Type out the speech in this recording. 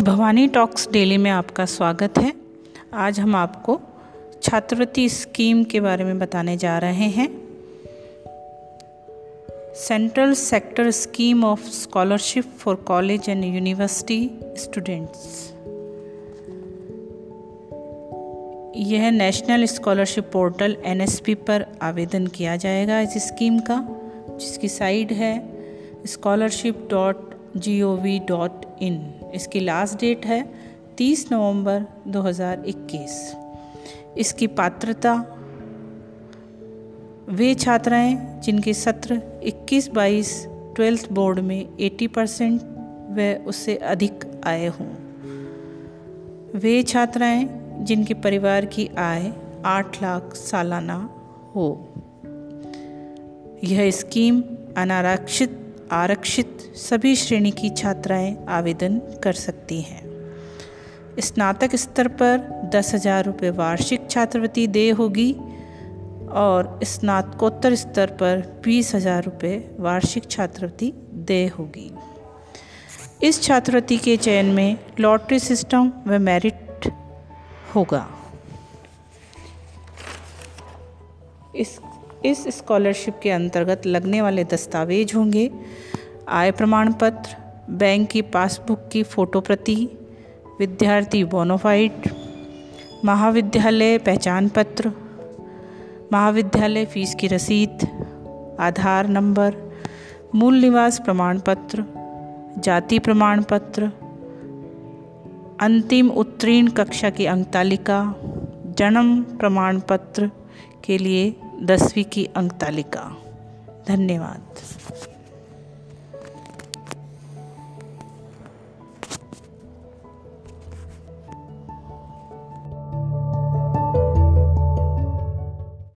Bhavani talks daily में आपका स्वागत है। आज हम आपको छात्रवृत्ति स्कीम के बारे में बताने जा रहे हैं। Central sector scheme of scholarship for college and university students. यह नेशनल स्कॉलरशिप पोर्टल एनएसपी पर आवेदन किया जाएगा इस स्कीम का, जिसकी साइट है scholarship dot G O V dot in. इसकी लास्ट डेट है 30 नवंबर 2021 इसकी पात्रता वे छात्राएँ जिनके सत्र 21 बाईस ट्वेल्थ बोर्ड में 80 परसेंट व उससे अधिक आए हों। वे छात्राएँ जिनके परिवार की आय 8 लाख सालाना हो। यह स्कीम अनारक्षित आरक्षित सभी श्रेणी की छात्राएँ आवेदन कर सकती हैं। स्नातक स्तर पर दस हज़ार रुपये वार्षिक छात्रवृत्ति देय होगी और स्नातकोत्तर स्तर पर बीस हज़ार रुपये वार्षिक छात्रवृत्ति देय होगी। इस छात्रवृत्ति के चयन में लॉटरी सिस्टम व मेरिट होगा। इस इस स्कॉलरशिप के अंतर्गत लगने वाले दस्तावेज़ होंगे। आय प्रमाण पत्र बैंक की पासबुक की फ़ोटो प्रति, विद्यार्थी बोनोफाइड महाविद्यालय पहचान पत्र, महाविद्यालय फ़ीस की रसीद, आधार नंबर, मूल निवास प्रमाण पत्र जाति प्रमाण पत्र अंतिम उत्तीर्ण कक्षा की अंक तालिका जन्म प्रमाण पत्र के लिए दसवीं की अंक तालिका। धन्यवाद।